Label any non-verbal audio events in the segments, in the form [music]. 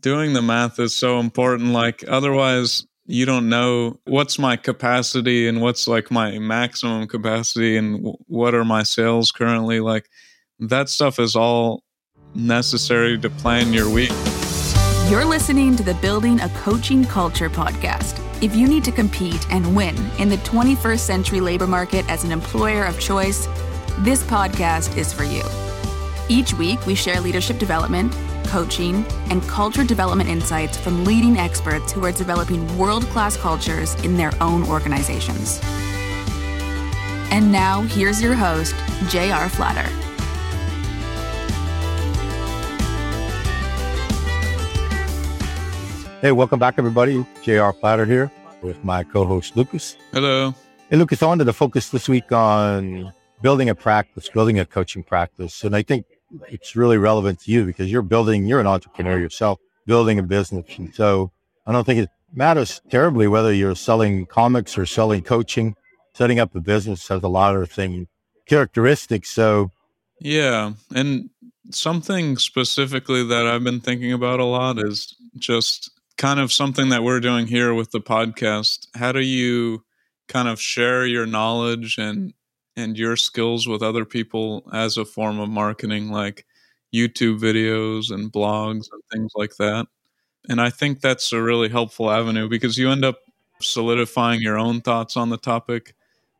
doing the math is so important. Like, otherwise, you don't know what's my capacity and what's like my maximum capacity and what are my sales currently. Like, that stuff is all necessary to plan your week. You're listening to the Building a Coaching Culture podcast. If you need to compete and win in the 21st century labor market as an employer of choice, this podcast is for you. Each week, we share leadership development, coaching, and culture development insights from leading experts who are developing world class cultures in their own organizations. And now, here's your host, J.R. Flatter. Hey, welcome back, everybody. J.R. Flatter here with my co host, Lucas. Hello. Hey, Lucas, I wanted to focus this week on building a practice, building a coaching practice. And I think it's really relevant to you because you're building, you're an entrepreneur uh-huh. yourself, building a business. And so I don't think it matters terribly whether you're selling comics or selling coaching. Setting up a business has a lot of same characteristics. So, yeah. And something specifically that I've been thinking about a lot is just kind of something that we're doing here with the podcast. How do you kind of share your knowledge and and your skills with other people as a form of marketing like YouTube videos and blogs and things like that? And I think that's a really helpful avenue because you end up solidifying your own thoughts on the topic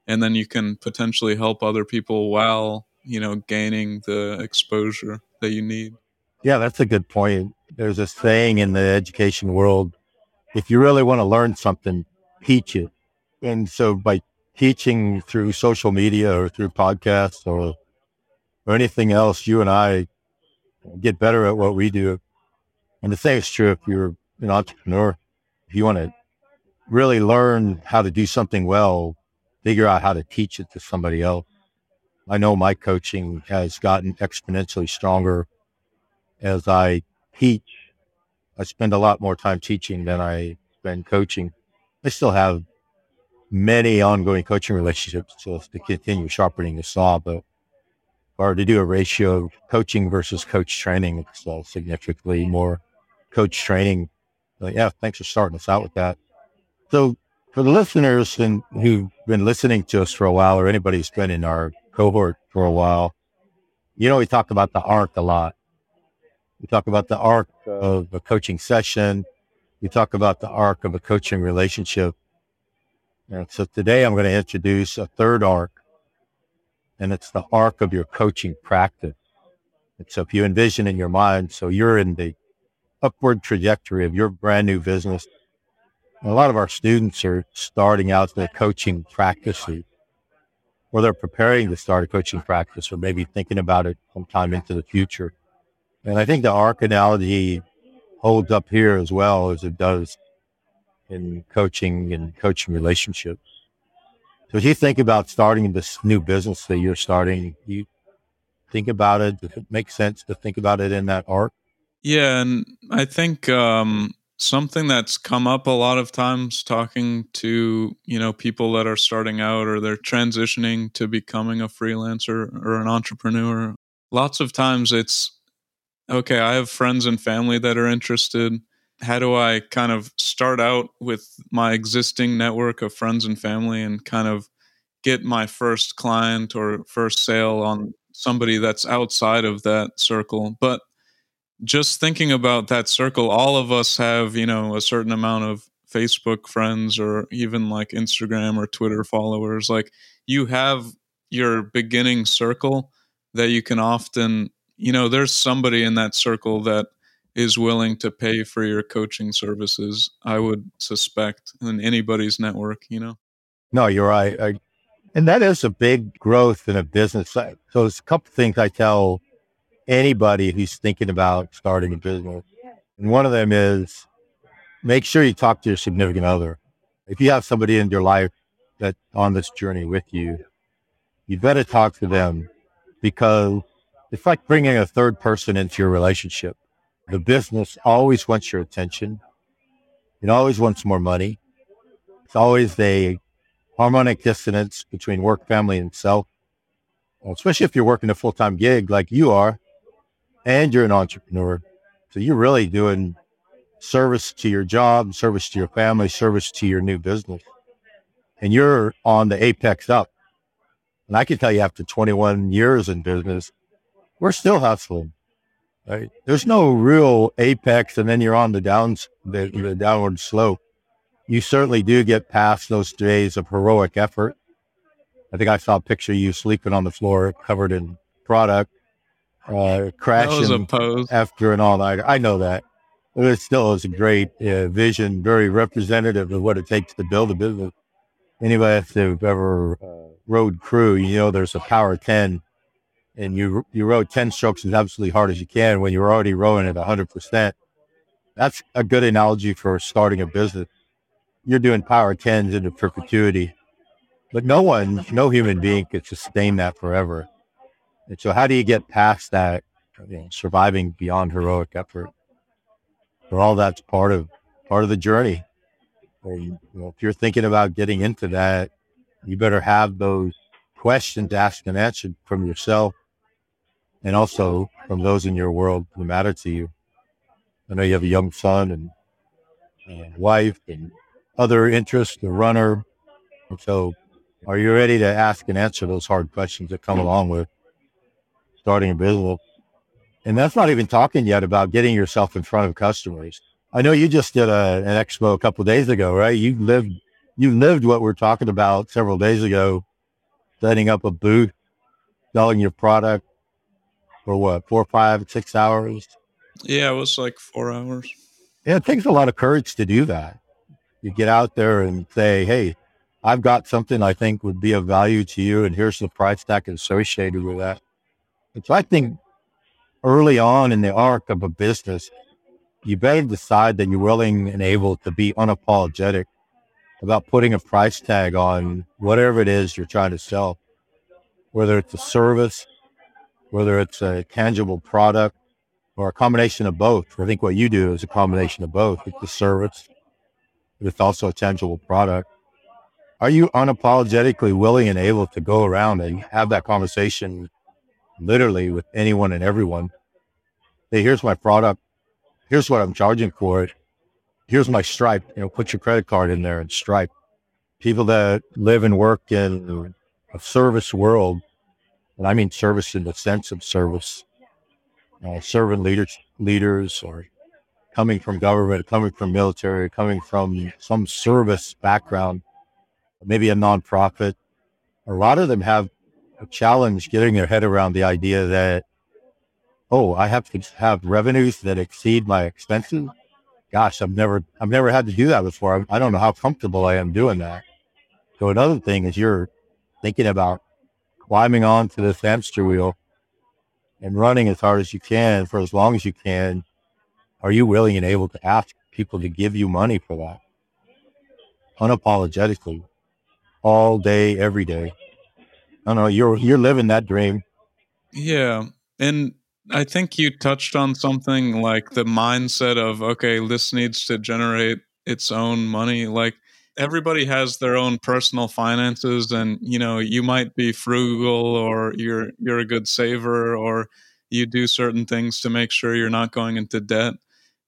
and then you can potentially help other people while, you know, gaining the exposure that you need. Yeah, that's a good point. There's a saying in the education world if you really want to learn something, teach it. And so by teaching through social media or through podcasts or or anything else, you and I get better at what we do. And the same is true if you're an entrepreneur. If you want to really learn how to do something well, figure out how to teach it to somebody else. I know my coaching has gotten exponentially stronger as I teach. I spend a lot more time teaching than I spend coaching. I still have many ongoing coaching relationships so to continue sharpening the saw, but if I were to do a ratio of coaching versus coach training, it's uh, significantly more coach training. But yeah, thanks for starting us out with that. So for the listeners and who've been listening to us for a while, or anybody who's been in our cohort for a while, you know, we talk about the arc a lot. We talk about the arc of a coaching session. We talk about the arc of a coaching relationship. And so today I'm going to introduce a third arc, and it's the arc of your coaching practice. And so if you envision in your mind, so you're in the upward trajectory of your brand new business. a lot of our students are starting out their coaching practices, or they're preparing to start a coaching practice, or maybe thinking about it sometime into the future. And I think the arc analogy holds up here as well as it does in coaching and coaching relationships. So as you think about starting this new business that you're starting, you think about it. Does it make sense to think about it in that arc? Yeah, and I think um, something that's come up a lot of times talking to you know people that are starting out or they're transitioning to becoming a freelancer or an entrepreneur. Lots of times it's okay, I have friends and family that are interested. How do I kind of start out with my existing network of friends and family and kind of get my first client or first sale on somebody that's outside of that circle? But just thinking about that circle, all of us have, you know, a certain amount of Facebook friends or even like Instagram or Twitter followers. Like you have your beginning circle that you can often you know, there's somebody in that circle that is willing to pay for your coaching services, I would suspect, in anybody's network, you know? No, you're right. I, and that is a big growth in a business. So there's a couple things I tell anybody who's thinking about starting a business. And one of them is make sure you talk to your significant other. If you have somebody in your life that's on this journey with you, you better talk to them because it's like bringing a third person into your relationship. The business always wants your attention. It always wants more money. It's always a harmonic dissonance between work, family, and self. Well, especially if you're working a full time gig like you are, and you're an entrepreneur. So you're really doing service to your job, service to your family, service to your new business. And you're on the apex up. And I can tell you after 21 years in business, we're still hustling. Right? There's no real apex and then you're on the downs, the, the downward slope. You certainly do get past those days of heroic effort. I think I saw a picture of you sleeping on the floor covered in product, uh, crashing after an all nighter. I know that. But it still is a great uh, vision, very representative of what it takes to build a business. Anybody that's ever uh, rowed crew, you know, there's a power 10 and you, you rowed 10 strokes as absolutely hard as you can when you're already rowing at 100%. That's a good analogy for starting a business. You're doing power 10s into perpetuity, but no one, no human being could sustain that forever. And so how do you get past that, you know, surviving beyond heroic effort? Well, all that's part of, part of the journey. And, if you're thinking about getting into that, you better have those questions asked and answered from yourself and also from those in your world who matter to you. I know you have a young son and, and wife and other interests, a runner. So are you ready to ask and answer those hard questions that come along with starting a business? And that's not even talking yet about getting yourself in front of customers. I know you just did a, an expo a couple days ago, right? You lived, you lived what we're talking about several days ago, setting up a booth, selling your product, for what, four, five, six hours? Yeah, it was like four hours. Yeah, it takes a lot of courage to do that. You get out there and say, hey, I've got something I think would be of value to you, and here's the price tag associated with that. And so I think early on in the arc of a business, you better decide that you're willing and able to be unapologetic about putting a price tag on whatever it is you're trying to sell, whether it's a service, whether it's a tangible product or a combination of both. I think what you do is a combination of both. It's a service, but it's also a tangible product. Are you unapologetically willing and able to go around and have that conversation literally with anyone and everyone? Hey, here's my product. Here's what I'm charging for it. Here's my stripe. You know, put your credit card in there and stripe. People that live and work in a service world and I mean service in the sense of service, uh, serving leaders, leaders, or coming from government, coming from military, coming from some service background, maybe a nonprofit. A lot of them have a challenge getting their head around the idea that, oh, I have to have revenues that exceed my expenses. Gosh, I've never, I've never had to do that before. I don't know how comfortable I am doing that. So another thing is you're thinking about climbing onto this hamster wheel and running as hard as you can for as long as you can, are you willing and able to ask people to give you money for that? Unapologetically, all day, every day. I don't know. You're you're living that dream. Yeah, and I think you touched on something like the mindset of okay, this needs to generate its own money. Like everybody has their own personal finances and you know you might be frugal or you're you're a good saver or you do certain things to make sure you're not going into debt.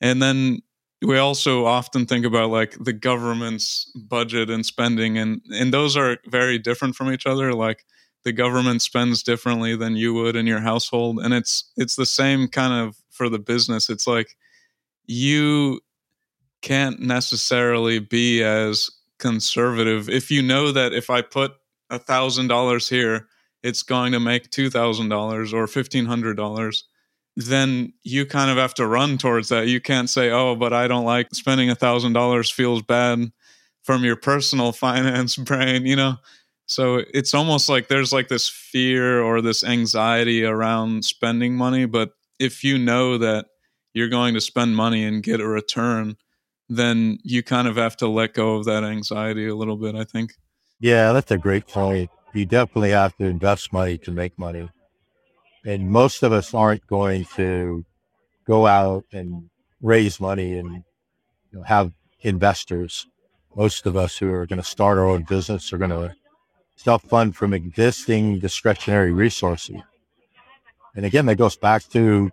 And then we also often think about like the government's budget and spending and and those are very different from each other. Like the government spends differently than you would in your household and it's it's the same kind of for the business. It's like you can't necessarily be as conservative if you know that if I put a thousand dollars here, it's going to make two thousand dollars or fifteen hundred dollars. Then you kind of have to run towards that. You can't say, "Oh, but I don't like spending a thousand dollars. Feels bad." From your personal [laughs] finance brain, you know. So it's almost like there's like this fear or this anxiety around spending money. But if you know that you're going to spend money and get a return, then you kind of have to let go of that anxiety a little bit, I think. Yeah, that's a great point. You definitely have to invest money to make money. And most of us aren't going to go out and raise money and you know, have investors. Most of us who are going to start our own business are going to self fund from existing discretionary resources. And again, that goes back to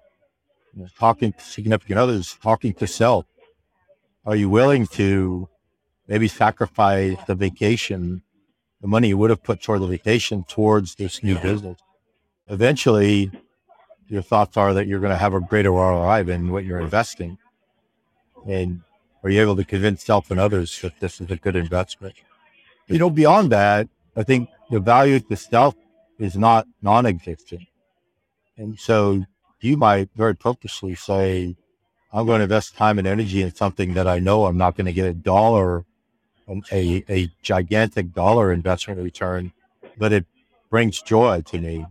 you know, talking to significant others, talking to self are you willing to maybe sacrifice the vacation, the money you would have put toward the vacation towards this new business? Eventually, your thoughts are that you're going to have a greater ROI than what you're investing. And are you able to convince self and others that this is a good investment? You know, beyond that, I think the value to self is not non-existent. And so you might very purposely say, I'm going to invest time and energy in something that I know I'm not going to get a dollar, um, a, a gigantic dollar investment return, but it brings joy to me.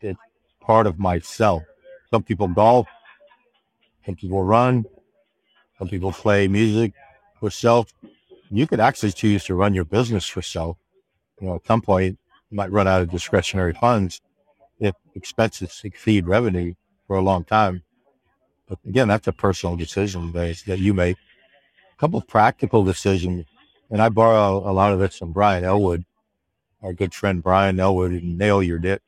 It's part of myself. Some people golf, some people run, some people play music for self. You could actually choose to run your business for self. You know, at some point, you might run out of discretionary funds if expenses exceed revenue for a long time. But again, that's a personal decision that, that you make. A couple of practical decisions, and I borrow a lot of this from Brian Elwood, our good friend Brian Elwood, Nail Your Niche.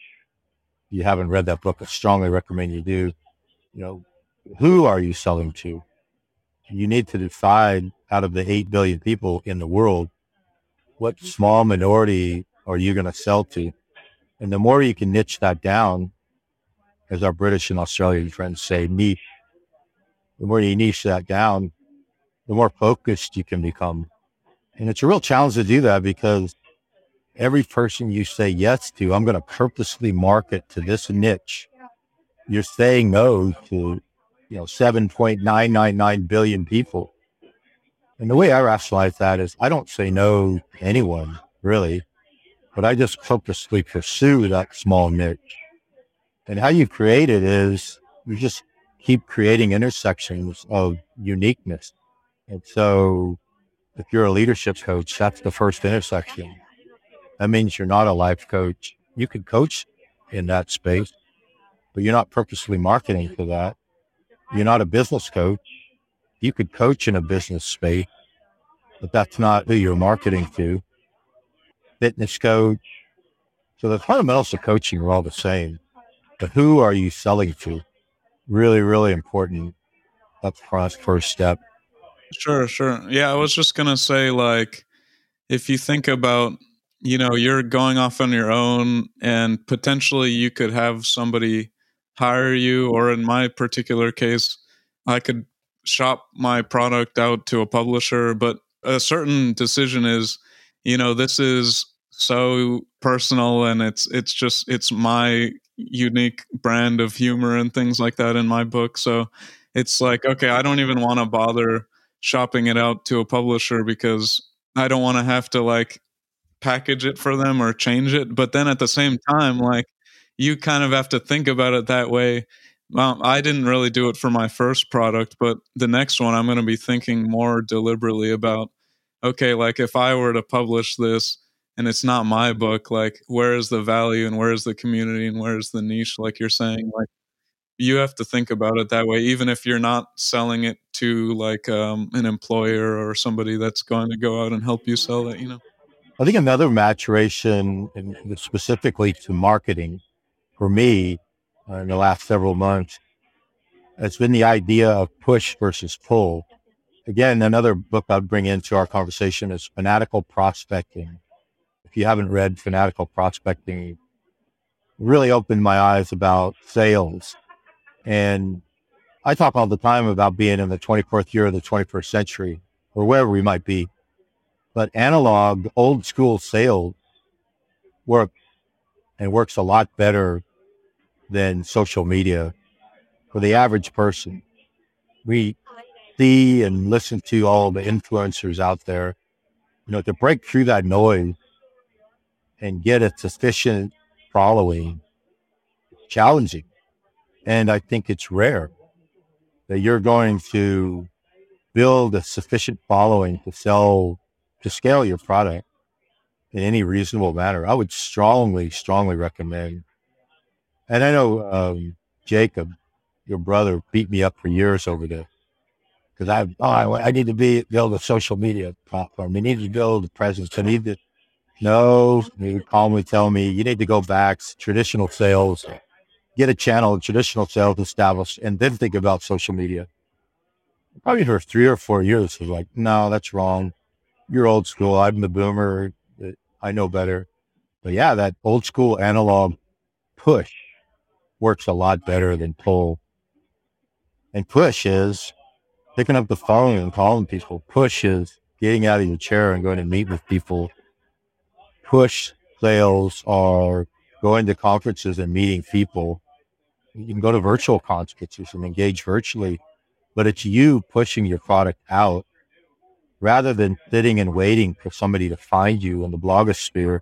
If you haven't read that book, I strongly recommend you do. You know, who are you selling to? You need to decide out of the 8 billion people in the world, what small minority are you going to sell to? And the more you can niche that down, as our British and Australian friends say, niche, the more you niche that down, the more focused you can become. And it's a real challenge to do that because every person you say yes to, I'm going to purposely market to this niche. You're saying no to, you know, 7.999 billion people. And the way I rationalize that is I don't say no to anyone really, but I just purposely pursue that small niche. And how you create it is you just keep creating intersections of uniqueness. And so if you're a leadership coach, that's the first intersection. That means you're not a life coach. You can coach in that space, but you're not purposely marketing to that. You're not a business coach. You could coach in a business space, but that's not who you're marketing to. Fitness coach. So the fundamentals of coaching are all the same, but who are you selling to? Really, really important uh, upfront first step. Sure, sure. Yeah, I was just gonna say, like, if you think about, you know, you're going off on your own, and potentially you could have somebody hire you, or in my particular case, I could shop my product out to a publisher, but a certain decision is, you know, this is so personal and it's it's just it's my unique brand of humor and things like that in my book. So it's like, okay, I don't even want to bother shopping it out to a publisher because I don't want to have to like package it for them or change it. But then at the same time, like you kind of have to think about it that way. Well, I didn't really do it for my first product, but the next one I'm going to be thinking more deliberately about okay, like if I were to publish this, and it's not my book like where is the value and where is the community and where is the niche like you're saying like you have to think about it that way even if you're not selling it to like um, an employer or somebody that's going to go out and help you sell it you know? I think another maturation specifically to marketing for me uh, in the last several months has been the idea of push versus pull. Again another book i'd bring into our conversation is fanatical prospecting you haven't read Fanatical Prospecting, really opened my eyes about sales. And I talk all the time about being in the 24th year of the 21st century or wherever we might be. But analog, old school sales work and works a lot better than social media for the average person. We see and listen to all the influencers out there. You know, to break through that noise and get a sufficient following challenging. And I think it's rare that you're going to build a sufficient following to sell, to scale your product in any reasonable manner. I would strongly, strongly recommend. And I know um, Jacob, your brother, beat me up for years over this because I, oh, I, I, need to be build a social media platform. I need to build a presence. I need to no, he would calmly tell me, you need to go back to traditional sales, get a channel traditional sales established, and then think about social media. probably for three or four years, was like, no, that's wrong. You're old school. I'm the boomer. I know better. But yeah, that old school analog push works a lot better than pull. And push is picking up the phone and calling people. Push is getting out of your chair and going to meet with people. Push sales are going to conferences and meeting people. You can go to virtual conferences and engage virtually, but it's you pushing your product out rather than sitting and waiting for somebody to find you in the blogosphere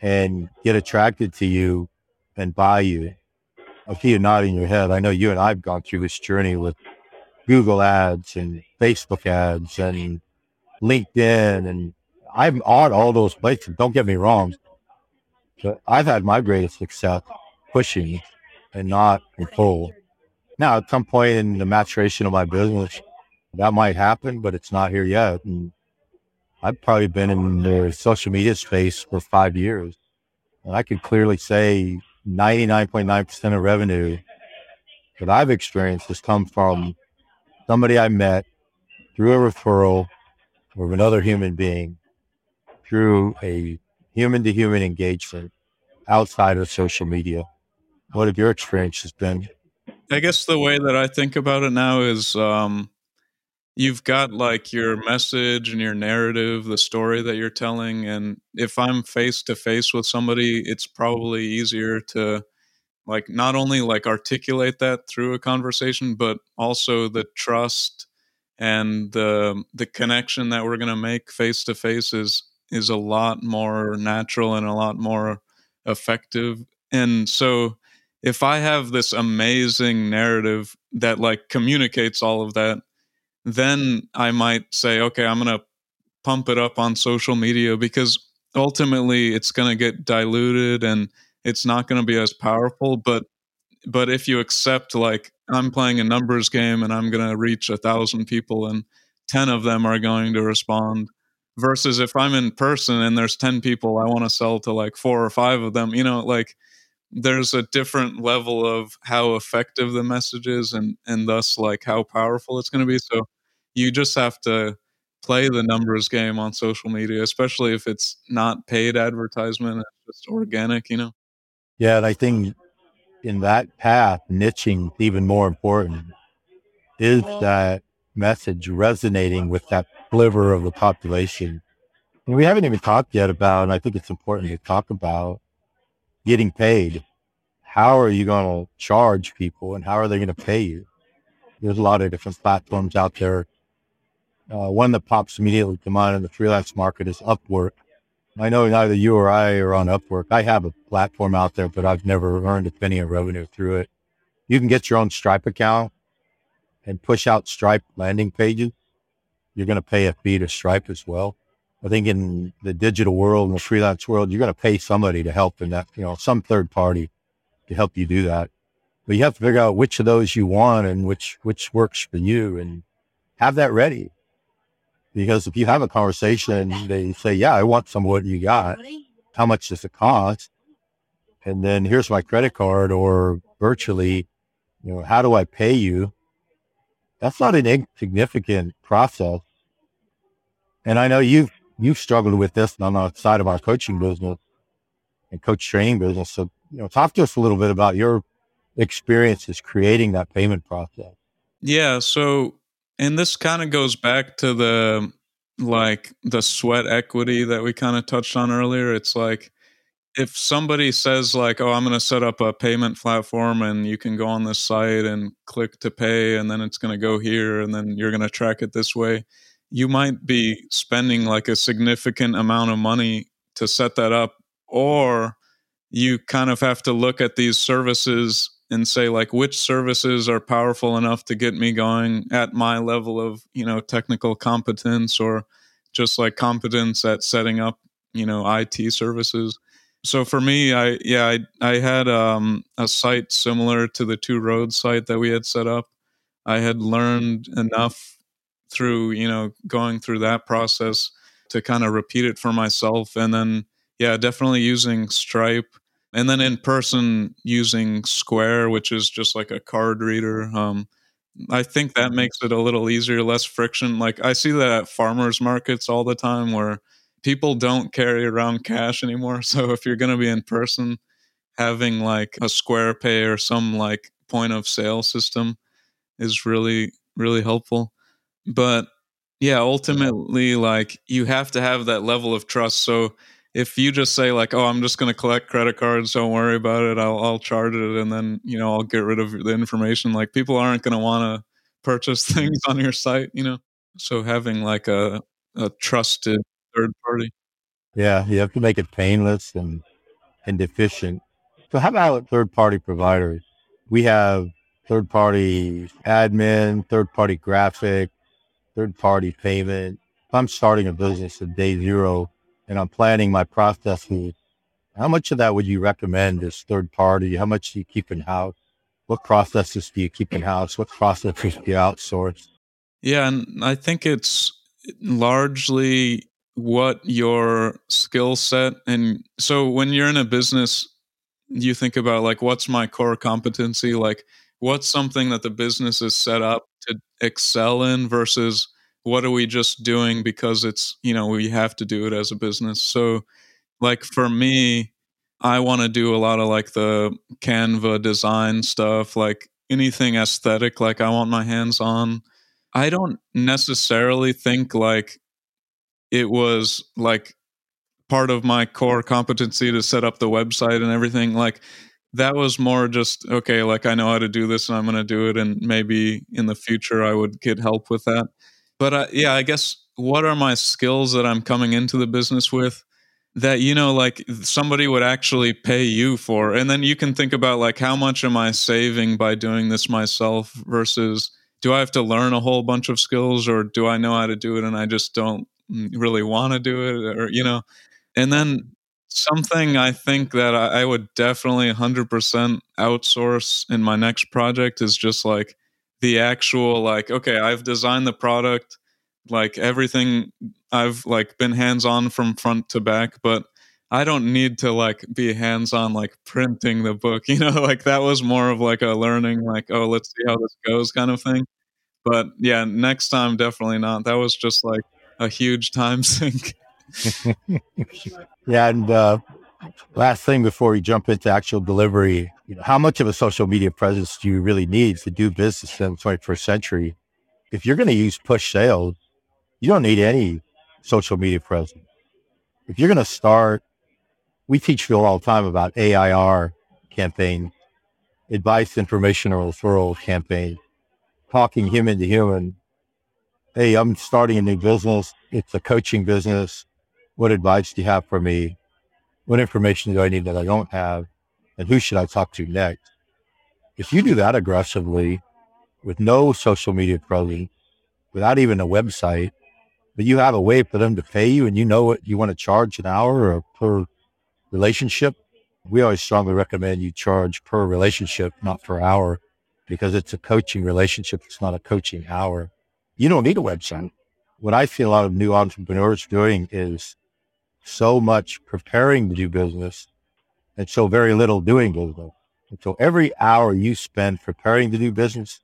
and get attracted to you and buy you. I see you nodding your head. I know you and I've gone through this journey with Google ads and Facebook ads and LinkedIn and I'm on all those places. Don't get me wrong. But I've had my greatest success pushing and not pull. Now, at some point in the maturation of my business, that might happen, but it's not here yet. And I've probably been in the social media space for five years. And I can clearly say 99.9% of revenue that I've experienced has come from somebody I met through a referral of another human being through a human to human engagement outside of social media. What have your experiences been? I guess the way that I think about it now is um, you've got like your message and your narrative, the story that you're telling. And if I'm face to face with somebody, it's probably easier to like not only like articulate that through a conversation, but also the trust and the the connection that we're gonna make face to face is is a lot more natural and a lot more effective. And so if I have this amazing narrative that like communicates all of that, then I might say, okay, I'm going to pump it up on social media because ultimately it's going to get diluted and it's not going to be as powerful. But but if you accept like I'm playing a numbers game and I'm going to reach a thousand people and ten of them are going to respond, versus if I'm in person and there's ten people, I want to sell to like four or five of them. You know, like there's a different level of how effective the message is and and thus like how powerful it's going to be so you just have to play the numbers game on social media, especially if it's not paid advertisement, it's just organic, you know? Yeah. And I think in that path, niching even more important is that message resonating with that sliver of the population. And we haven't even talked yet about, and I think it's important to talk about getting paid. How are you going to charge people and how are they going to pay you? There's a lot of different platforms out there uh, one that pops immediately to mind in the freelance market is Upwork. I know neither you or I are on Upwork. I have a platform out there, but I've never earned a penny of revenue through it. You can get your own Stripe account and push out Stripe landing pages. You're going to pay a fee to Stripe as well. I think in the digital world, in the freelance world, you're going to pay somebody to help in that, you know, some third party to help you do that. But you have to figure out which of those you want and which, which works for you and have that ready. Because if you have a conversation, and they say, Yeah, I want some of what you got. How much does it cost? And then here's my credit card or virtually, you know, how do I pay you? That's not an insignificant process. And I know you've you've struggled with this on the side of our coaching business and coach training business. So, you know, talk to us a little bit about your experiences creating that payment process. Yeah. So and this kind of goes back to the like the sweat equity that we kind of touched on earlier. It's like if somebody says like, "Oh, I'm going to set up a payment platform and you can go on this site and click to pay and then it's going to go here and then you're going to track it this way." You might be spending like a significant amount of money to set that up or you kind of have to look at these services and say like which services are powerful enough to get me going at my level of you know technical competence or just like competence at setting up you know IT services. So for me, I yeah I I had um, a site similar to the two roads site that we had set up. I had learned enough through you know going through that process to kind of repeat it for myself, and then yeah, definitely using Stripe and then in person using Square, which is just like a card reader. Um, I think that makes it a little easier, less friction. Like I see that at farmers markets all the time where people don't carry around cash anymore. [laughs] So if you're going to be in person, having like a Square Pay or some like point of sale system is really, really helpful. But yeah, ultimately, like you have to have that level of trust. So if you just say like, "Oh, I'm just going to collect credit cards, don't worry about it. I'll I'll charge it, and then you know I'll get rid of the information," like people aren't going to want to purchase [laughs] things on your site, you know. So having like a a trusted third party. Yeah, you have to make it painless and and efficient. So how about third party providers? We have third party admin, third party graphic, third party payment. If I'm starting a business at day zero, and I'm planning my processes, how much of that would you recommend as third party? How much do you keep in house? What processes do you keep in house? What processes do you outsource? Yeah, and I think it's largely what your skill set and so when you're in a business you think about like what's my core competency like what's something that the business is set up to excel in versus what are we just doing because it's you know we have to do it as a business? So like for me i want to do a lot of like the canva design stuff like anything aesthetic like i want my hands on. I don't necessarily think like it was like part of my core competency to set up the website and everything. Like that was more just okay like i know how to do this and i'm going to do it and maybe in the future i would get help with that. But uh, yeah, I guess what are my skills that I'm coming into the business with that you know like somebody would actually pay you for? And then you can think about like how much am I saving by doing this myself versus do I have to learn a whole bunch of skills or do I know how to do it and I just don't really want to do it or you know? And then something I think that I, I would definitely 100% outsource in my next project is just like the actual like okay i've designed the product like everything i've like been hands on from front to back but i don't need to like be hands on like printing the book [laughs] you know like that was more of like a learning like oh let's see how this goes kind of thing. But yeah next time definitely not. That was just like a huge time [laughs] sink [laughs] yeah and uh last thing before we jump into actual delivery you know, how much of a social media presence do you really need to do business in the 21st century? If you're going to use push sales, you don't need any social media presence. If you're going to start, we teach people all the time about AIR campaign, advice, information, or referral campaign, talking human to human. Hey, I'm starting a new business. It's a coaching business. What advice do you have for me? What information do I need that I don't have? and who should I talk to next? If you do that aggressively with no social media presence, without even a website, but you have a way for them to pay you and you know what you want to charge an hour or per relationship, we always strongly recommend you charge per relationship, not per hour, because it's a coaching relationship. It's not a coaching hour. You don't need a website. What I see a lot of new entrepreneurs doing is so much preparing to do business and so very little doing business. And so every hour you spend preparing to do business,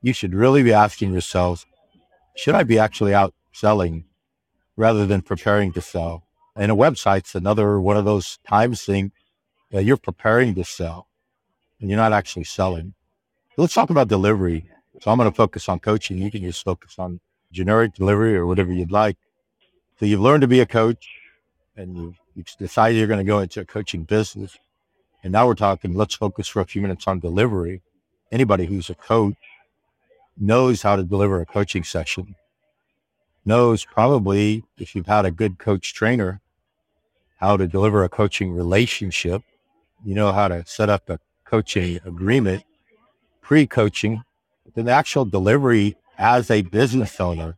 you should really be asking yourselves, should I be actually out selling rather than preparing to sell? And a website's another one of those times thing that you're preparing to sell and you're not actually selling. Let's talk about delivery. So I'm going to focus on coaching. You can just focus on generic delivery or whatever you'd like. So you've learned to be a coach and you've you decide you're going to go into a coaching business. And now we're talking, let's focus for a few minutes on delivery. Anybody who's a coach knows how to deliver a coaching session, knows probably if you've had a good coach trainer, how to deliver a coaching relationship. You know how to set up a coaching agreement, pre coaching, then the actual delivery as a business owner.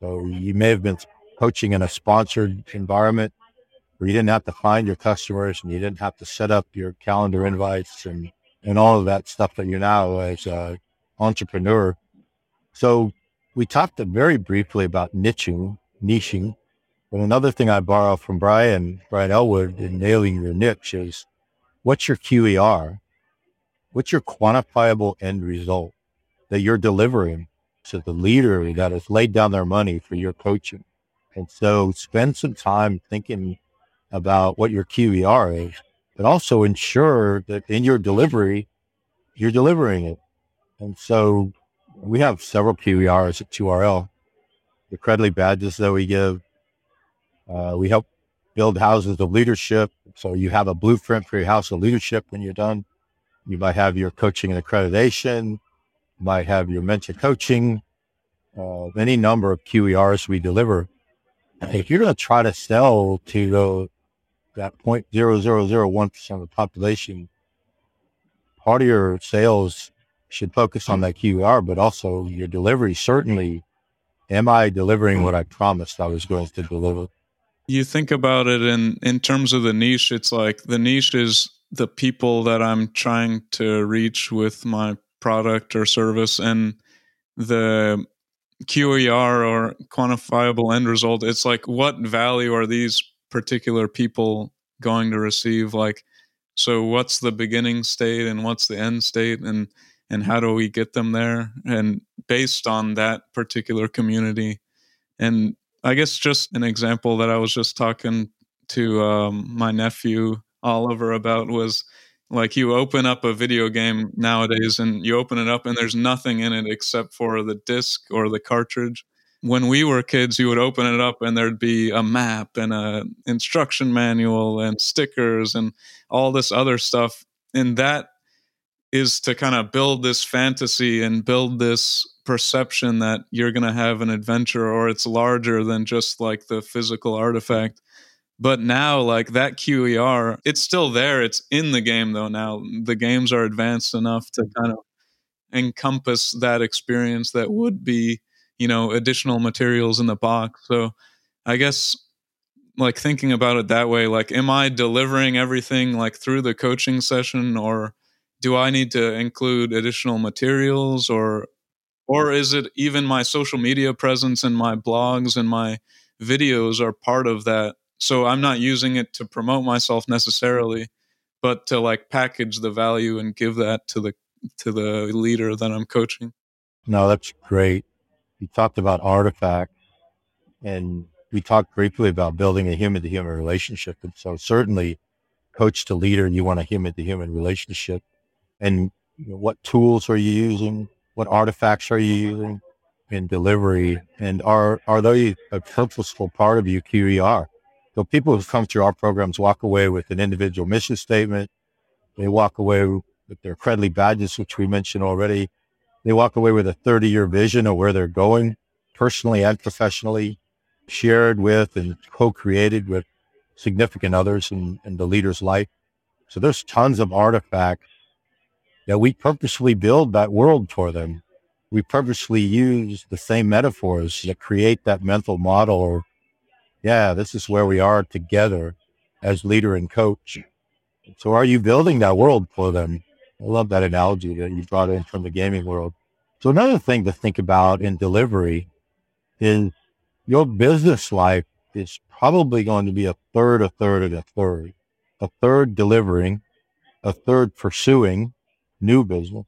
So you may have been coaching in a sponsored environment where you didn't have to find your customers and you didn't have to set up your calendar invites and, and all of that stuff that you now as an entrepreneur. So we talked very briefly about niching, niching. But another thing I borrow from Brian, Brian Elwood in nailing your niche is what's your QER? What's your quantifiable end result? that you're delivering to the leader that has laid down their money for your coaching. And so spend some time thinking about what your QER is, but also ensure that in your delivery, you're delivering it. And so we have several QERs at 2RL. The Credly badges that we give, uh, we help build houses of leadership. So you have a blueprint for your house of leadership when you're done. You might have your coaching and accreditation, might have your mentor coaching, uh, any number of QERs we deliver. If you're going to try to sell to that 0.0001% of the population, part of your sales should focus on that QR, but also your delivery. Certainly, am I delivering what I promised I was going to deliver? You think about it in in terms of the niche. It's like the niche is the people that I'm trying to reach with my product or service, and the QER or quantifiable end result. It's like what value are these particular people going to receive? Like, so what's the beginning state and what's the end state and and how do we get them there and based on that particular community and i guess just an example that i was just talking to um, my nephew oliver about was like you open up a video game nowadays and you open it up and there's nothing in it except for the disc or the cartridge when we were kids you would open it up and there'd be a map and a instruction manual and stickers and all this other stuff and that is to kind of build this fantasy and build this perception that you're going to have an adventure or it's larger than just like the physical artifact. But now, like that QER, it's still there. It's in the game though. Now the games are advanced enough to kind of encompass that experience that would be, you know, additional materials in the box. So I guess like thinking about it that way, like, am I delivering everything like through the coaching session or do I need to include additional materials or or is it even my social media presence and my blogs and my videos are part of that so i'm not using it to promote myself necessarily but to like package the value and give that to the to the leader that i'm coaching no that's great you talked about artifacts and we talked briefly about building a human to human relationship and so certainly coach to leader you want a human to human relationship and you know, what tools are you using? What artifacts are you using in delivery? And are, are they a purposeful part of your QER? So people who come through our programs walk away with an individual mission statement. They walk away with their Credly badges, which we mentioned already. They walk away with a 30 year vision of where they're going personally and professionally, shared with and co-created with significant others in, in the leader's life. So there's tons of artifacts that we purposely build that world for them. We purposely use the same metaphors that create that mental model or, yeah, this is where we are together as leader and coach. So are you building that world for them? I love that analogy that you brought in from the gaming world. So another thing to think about in delivery is your business life is probably going to be a third, a third, and a third. A third delivering, a third pursuing, new business,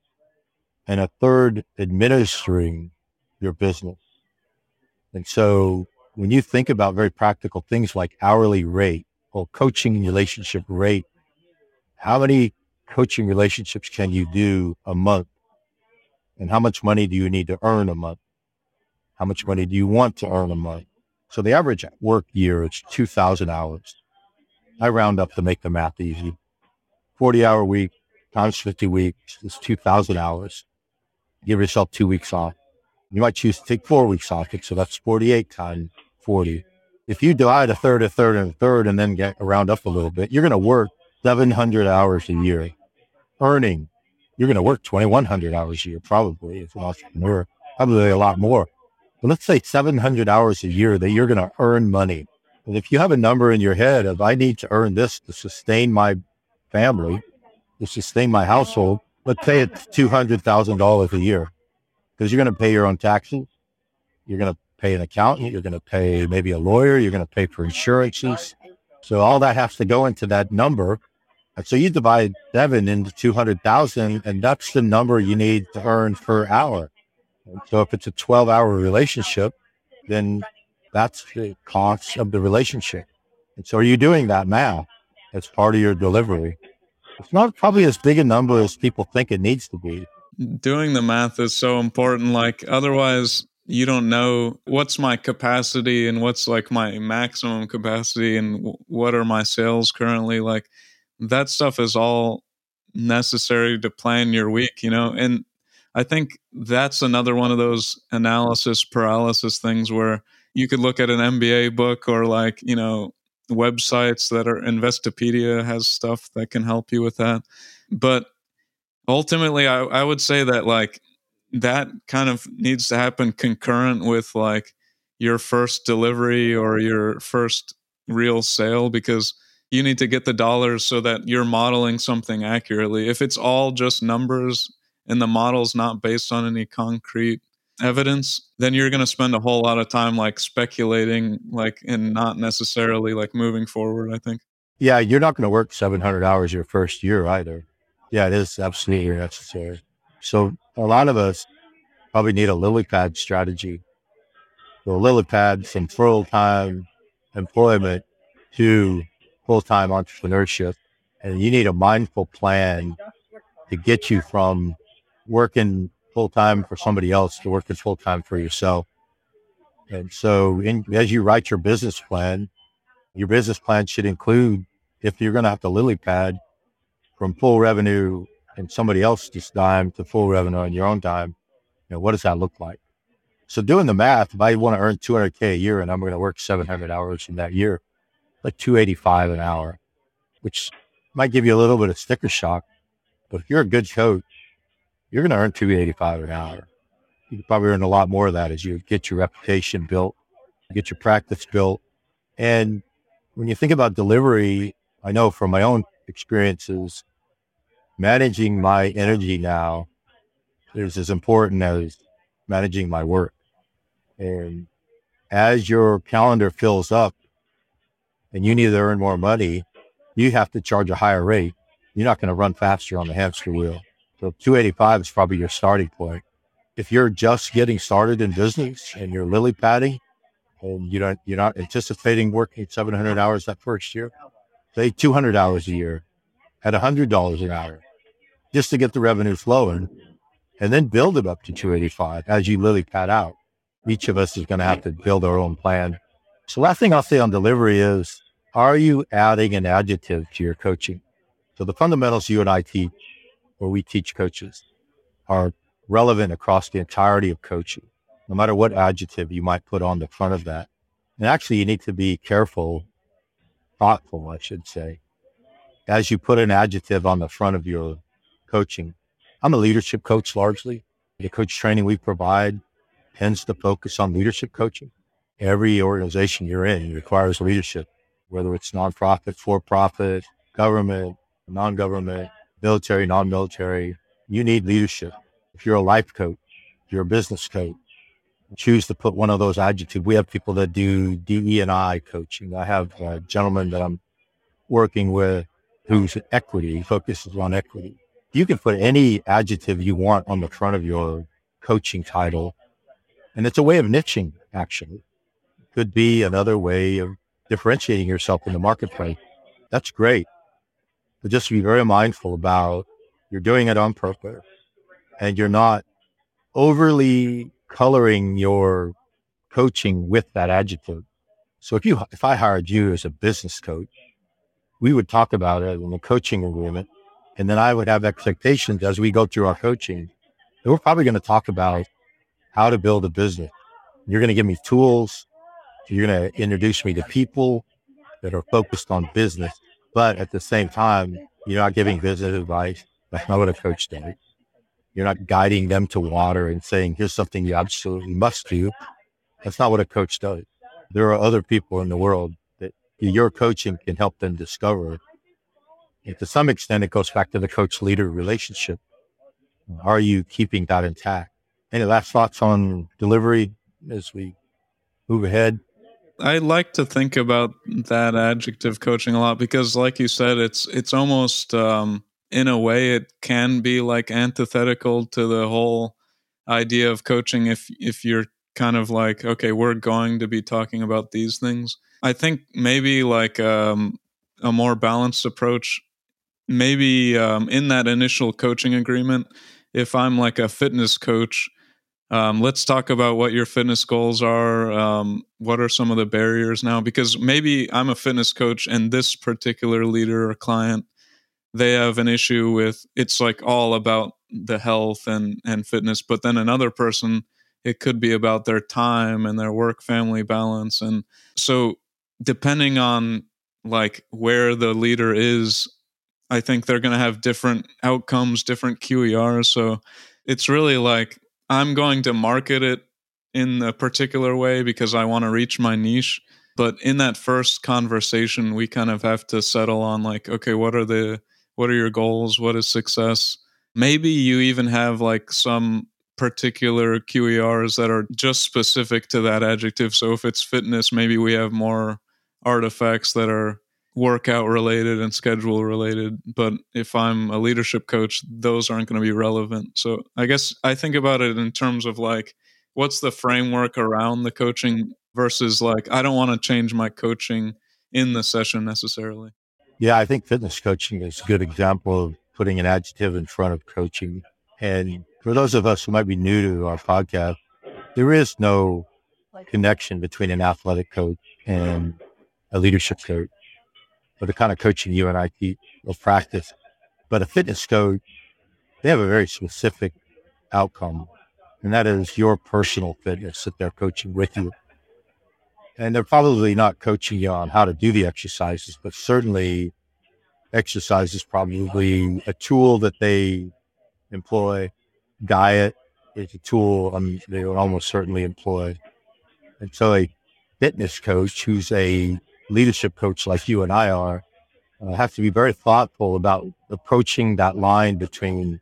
and a third administering your business. And so when you think about very practical things like hourly rate or coaching relationship rate, how many coaching relationships can you do a month? And how much money do you need to earn a month? How much money do you want to earn a month? So the average work year is 2000 hours. I round up to make the math easy. 40 hour week, times 50 weeks is 2,000 hours. Give yourself two weeks off. You might choose to take four weeks off. So that's 48 times 40. If you divide a third, a third, and a third, and then get round up a little bit, you're going to work 700 hours a year. Earning, you're going to work 2,100 hours a year, probably, as an entrepreneur, probably a lot more. But let's say 700 hours a year that you're going to earn money. And if you have a number in your head of, I need to earn this to sustain my family, to sustain my household, let's say it's $200,000 a year because you're going to pay your own taxes. You're going to pay an accountant. You're going to pay maybe a lawyer. You're going to pay for insurances. So all that has to go into that number. And so you divide seven into 200,000 and that's the number you need to earn per hour. And so if it's a 12 hour relationship, then that's the cost of the relationship. And so are you doing that now as part of your delivery? It's not probably as big a number as people think it needs to be. Doing the math is so important. Like, otherwise, you don't know what's my capacity and what's like my maximum capacity and what are my sales currently. Like, that stuff is all necessary to plan your week, you know? And I think that's another one of those analysis paralysis things where you could look at an MBA book or like, you know, websites that are Investopedia has stuff that can help you with that. But ultimately, I, I would say that like that kind of needs to happen concurrent with like your first delivery or your first real sale because you need to get the dollars so that you're modeling something accurately. If it's all just numbers and the model's not based on any concrete evidence, then you're going to spend a whole lot of time like speculating, like, and not necessarily like moving forward, I think. Yeah, you're not going to work 700 hours your first year either. Yeah, it is absolutely necessary. So a lot of us probably need a lily pad strategy. So lily pad from full time employment to full time entrepreneurship. And you need a mindful plan to get you from working full time for somebody else to working full time for yourself. And so, in, as you write your business plan, your business plan should include if you're going to have to lily pad from full revenue and somebody else's dime to full revenue on your own dime, you know, what does that look like? So doing the math, if I want to earn 200K a year and I'm going to work 700 hours in that year, like 285 an hour, which might give you a little bit of sticker shock. But if you're a good coach, you're going to earn 285 an hour. You probably earn a lot more of that as you get your reputation built, get your practice built. And when you think about delivery, I know from my own experiences, managing my energy now is as important as managing my work. And as your calendar fills up, and you need to earn more money, you have to charge a higher rate. You're not going to run faster on the hamster wheel. So 285 is probably your starting point. If you're just getting started in business and you're lily padding and you don't, you're not anticipating working 700 hours that first year, say 200 hours a year at $100 an hour just to get the revenue flowing and then build it up to 285 as you lily pad out. Each of us is going to have to build our own plan. So last thing I'll say on delivery is are you adding an adjective to your coaching? So the fundamentals you and I teach, or we teach coaches, are relevant across the entirety of coaching, no matter what adjective you might put on the front of that. And actually, you need to be careful, thoughtful, I should say, as you put an adjective on the front of your coaching. I'm a leadership coach largely. The coach training we provide tends to focus on leadership coaching. Every organization you're in requires leadership whether it's nonprofit, for profit, government, non government, military, non military. You need leadership. If you're a life coach, you're a business coach, choose to put one of those adjectives. We have people that do DE and I coaching. I have a gentleman that I'm working with who's equity, focuses on equity. You can put any adjective you want on the front of your coaching title. And it's a way of niching, actually. Could be another way of differentiating yourself in the marketplace. That's great. But just be very mindful about you're doing it on purpose and you're not overly coloring your coaching with that adjective. So if you, if I hired you as a business coach, we would talk about it in the coaching agreement. And then I would have expectations as we go through our coaching. We're probably going to talk about how to build a business. You're going to give me tools, you're going to introduce me to people that are focused on business, but at the same time, you're not giving business advice. That's not what a coach does. You're not guiding them to water and saying, here's something you absolutely must do. That's not what a coach does. There are other people in the world your coaching can help them discover. And to some extent, it goes back to the coach leader relationship. Are you keeping that intact? Any last thoughts on delivery as we move ahead? I like to think about that adjective coaching a lot because, like you said, it's it's almost um, in a way it can be like antithetical to the whole idea of coaching if if you're kind of like okay we're going to be talking about these things. I think maybe like um, a more balanced approach maybe um, in that initial coaching agreement if i'm like a fitness coach um, let's talk about what your fitness goals are um, what are some of the barriers now? Because maybe i'm a fitness coach and this particular leader or client they have an issue with it's like all about the health and and fitness but then another person it could be about their time and their work family balance. And so depending on like where the leader is i think they're going to have different outcomes different qers so it's really like i'm going to market it in a particular way because i want to reach my niche. But in that first conversation we kind of have to settle on like okay what are the what are your goals? What is success? Maybe you even have like some particular QERs that are just specific to that adjective. So if it's fitness, maybe we have more artifacts that are workout related and schedule related. But if I'm a leadership coach, those aren't going to be relevant. So I guess I think about it in terms of like, what's the framework around the coaching versus like, I don't want to change my coaching in the session necessarily. Yeah, I think fitness coaching is a good example of putting an adjective in front of coaching. And for those of us who might be new to our podcast, there is no connection between an athletic coach and a leadership coach, or the kind of coaching you and I teach or practice. But a fitness coach, they have a very specific outcome, and that is your personal fitness that they're coaching with you. And they're probably not coaching you on how to do the exercises, but certainly exercise is probably a tool that they employ. Diet is a tool um, they would almost certainly employ. And so a fitness coach who's a leadership coach like you and I are uh, have to be very thoughtful about approaching that line between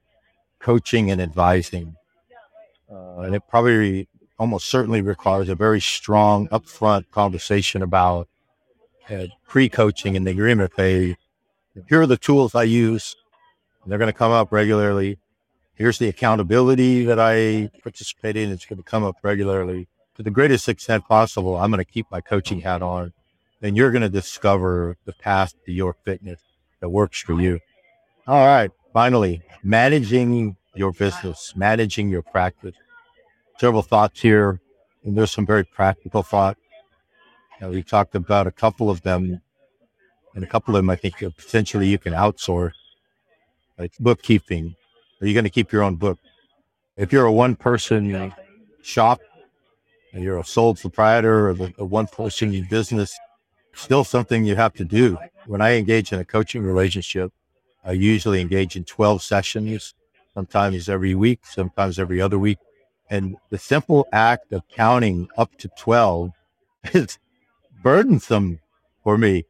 coaching and advising. Uh, and it probably almost certainly requires a very strong upfront conversation about uh, pre-coaching in the agreement phase here are the tools I use. They're going to come up regularly. Here's the accountability that I participate in. It's going to come up regularly. To the greatest extent possible, I'm going to keep my coaching hat on. And you're going to discover the path to your fitness that works for you. All right. Finally, managing your business, managing your practice. Several thoughts here. And there's some very practical thoughts. You know, we talked about a couple of them and a couple of them I think potentially you can outsource, like bookkeeping. Are you going to keep your own book? If you're a one person shop and you're a sole proprietor of a, a one person business, still something you have to do. When I engage in a coaching relationship, I usually engage in 12 sessions, sometimes every week, sometimes every other week. And the simple act of counting up to 12 [laughs] is burdensome for me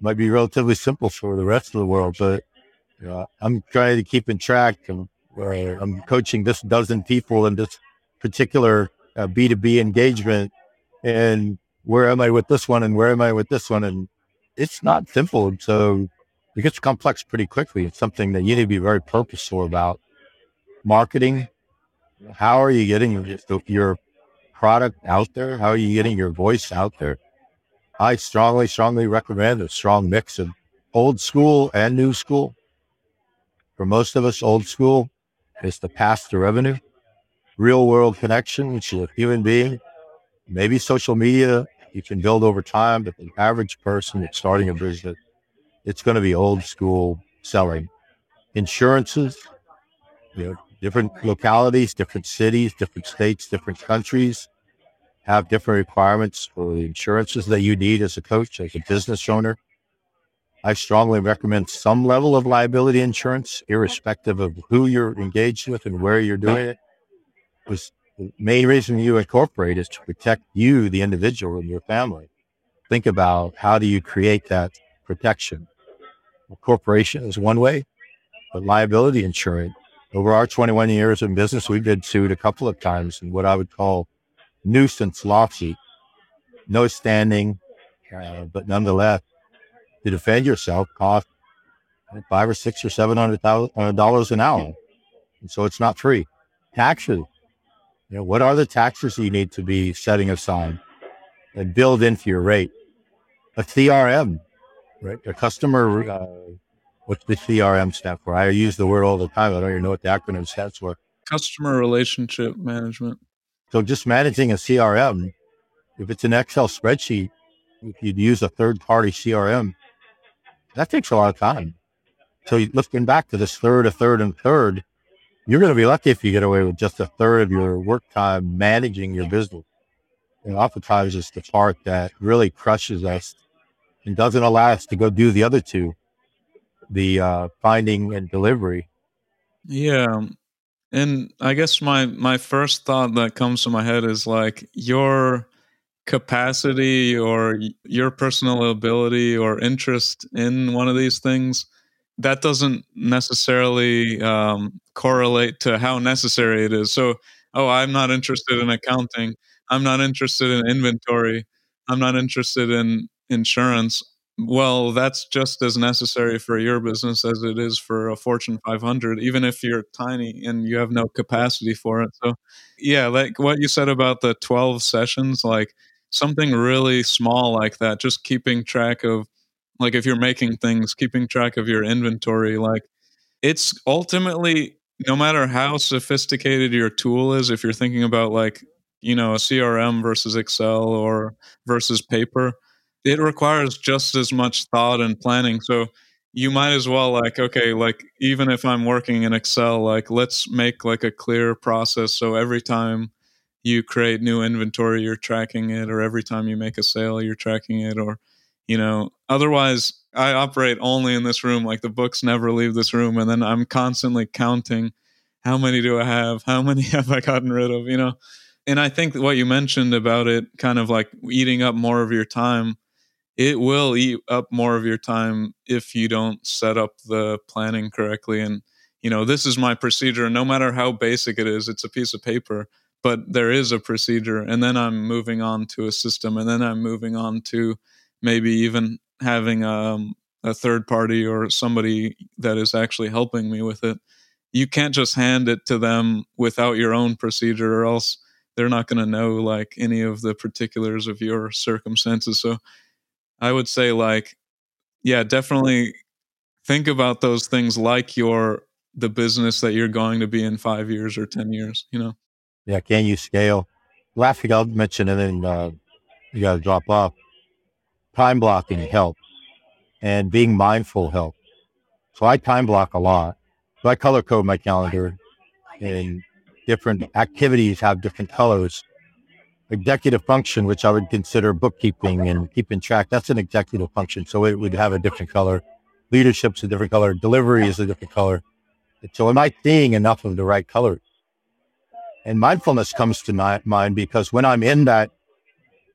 might be relatively simple for the rest of the world, but you know, I'm trying to keep in track. And where I'm coaching this dozen people in this particular uh, B2B engagement, and where am I with this one, and where am I with this one, and it's not simple. So it gets complex pretty quickly. It's something that you need to be very purposeful about. Marketing, how are you getting your product out there? How are you getting your voice out there? I strongly, strongly recommend a strong mix of old school and new school. For most of us, old school is the path to revenue, real world connection, which is a human being, maybe social media you can build over time, but the average person that's starting a business, it's going to be old school selling. Insurances, you know, different localities, different cities, different states, different countries have different requirements for the insurances that you need as a coach, as a business owner. I strongly recommend some level of liability insurance, irrespective of who you're engaged with and where you're doing it. The main reason you incorporate is to protect you, the individual, and your family. Think about how do you create that protection? A corporation is one way, but liability insurance. Over our 21 years in business, we've been sued a couple of times in what I would call nuisance lawsuit, no standing, uh, but nonetheless, to defend yourself cost five or six or seven hundred thousand uh, dollars an hour, and so it's not free. Taxes, You know, what are the taxes you need to be setting aside and build into your rate? A CRM, right? A customer, uh, what's the CRM stand for? I use the word all the time. I don't even know what the acronym stands for. Customer relationship management. So just managing a CRM, if it's an Excel spreadsheet, if you'd use a third party CRM, that takes a lot of time. So looking back to this third, a third, and third, you're going to be lucky if you get away with just a third of your work time managing your business. And oftentimes it's the part that really crushes us and doesn't allow us to go do the other two, the uh, finding and delivery. Yeah. And I guess my my first thought that comes to my head is like your capacity or your personal ability or interest in one of these things that doesn't necessarily um, correlate to how necessary it is. So, oh, I'm not interested in accounting. I'm not interested in inventory. I'm not interested in insurance. Well, that's just as necessary for your business as it is for a Fortune 500, even if you're tiny and you have no capacity for it. So, yeah, like what you said about the 12 sessions, like something really small like that, just keeping track of, like, if you're making things, keeping track of your inventory, like, it's ultimately no matter how sophisticated your tool is, if you're thinking about like, you know, a CRM versus Excel or versus paper, it requires just as much thought and planning. So you might as well like, okay, like even if I'm working in Excel, like let's make like a clear process. So every time you create new inventory, you're tracking it, or every time you make a sale, you're tracking it, or you know, otherwise I operate only in this room. Like the books never leave this room, and then I'm constantly counting how many do I have? How [laughs] many have I gotten rid of? You know, and I think what you mentioned about it, kind of like eating up more of your time, it will eat up more of your time if you don't set up the planning correctly. And you know, this is my procedure. No matter how basic it is, it's a piece of paper but there is a procedure. And then i'm moving on to a system and then i'm moving on to maybe even having um, a third party or somebody that is actually helping me with it. You can't just hand it to them without your own procedure or else they're not going to know like any of the particulars of your circumstances. So i would say like yeah definitely think about those things like your the business that you're going to be in 5 years or 10 years you know yeah, can you scale? Last thing I'll mention, and then uh, you got to drop off. Time blocking helps, and being mindful helps. So I time block a lot. So I color code my calendar, and different activities have different colors. Executive function, which I would consider bookkeeping and keeping track, that's an executive function. So it would have a different color. Leadership's a different color. Delivery is a different color. So am I seeing enough of the right colors? And mindfulness comes to mind because when I'm in that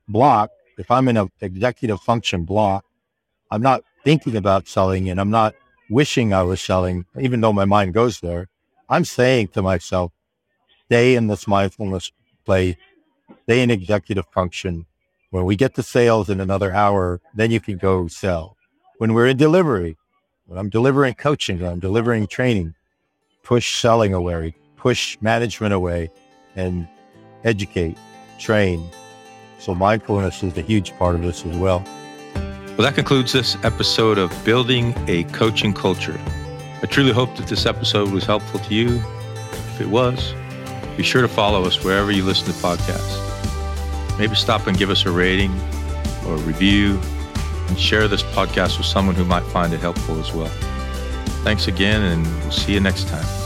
block, if I'm in an executive function block, I'm not thinking about selling and I'm not wishing I was selling, even though my mind goes there. I'm saying to myself, stay in this mindfulness play, stay in executive function. When we get to sales in another hour, then you can go sell. When we're in delivery, when I'm delivering coaching, when I'm delivering training, push selling away, push management away, and educate, train. So mindfulness is a huge part of this as well. Well, that concludes this episode of Building a Coaching Culture. I truly hope that this episode was helpful to you. If it was, be sure to follow us wherever you listen to podcasts. Maybe stop and give us a rating or a review and share this podcast with someone who might find it helpful as well. Thanks again, and we'll see you next time.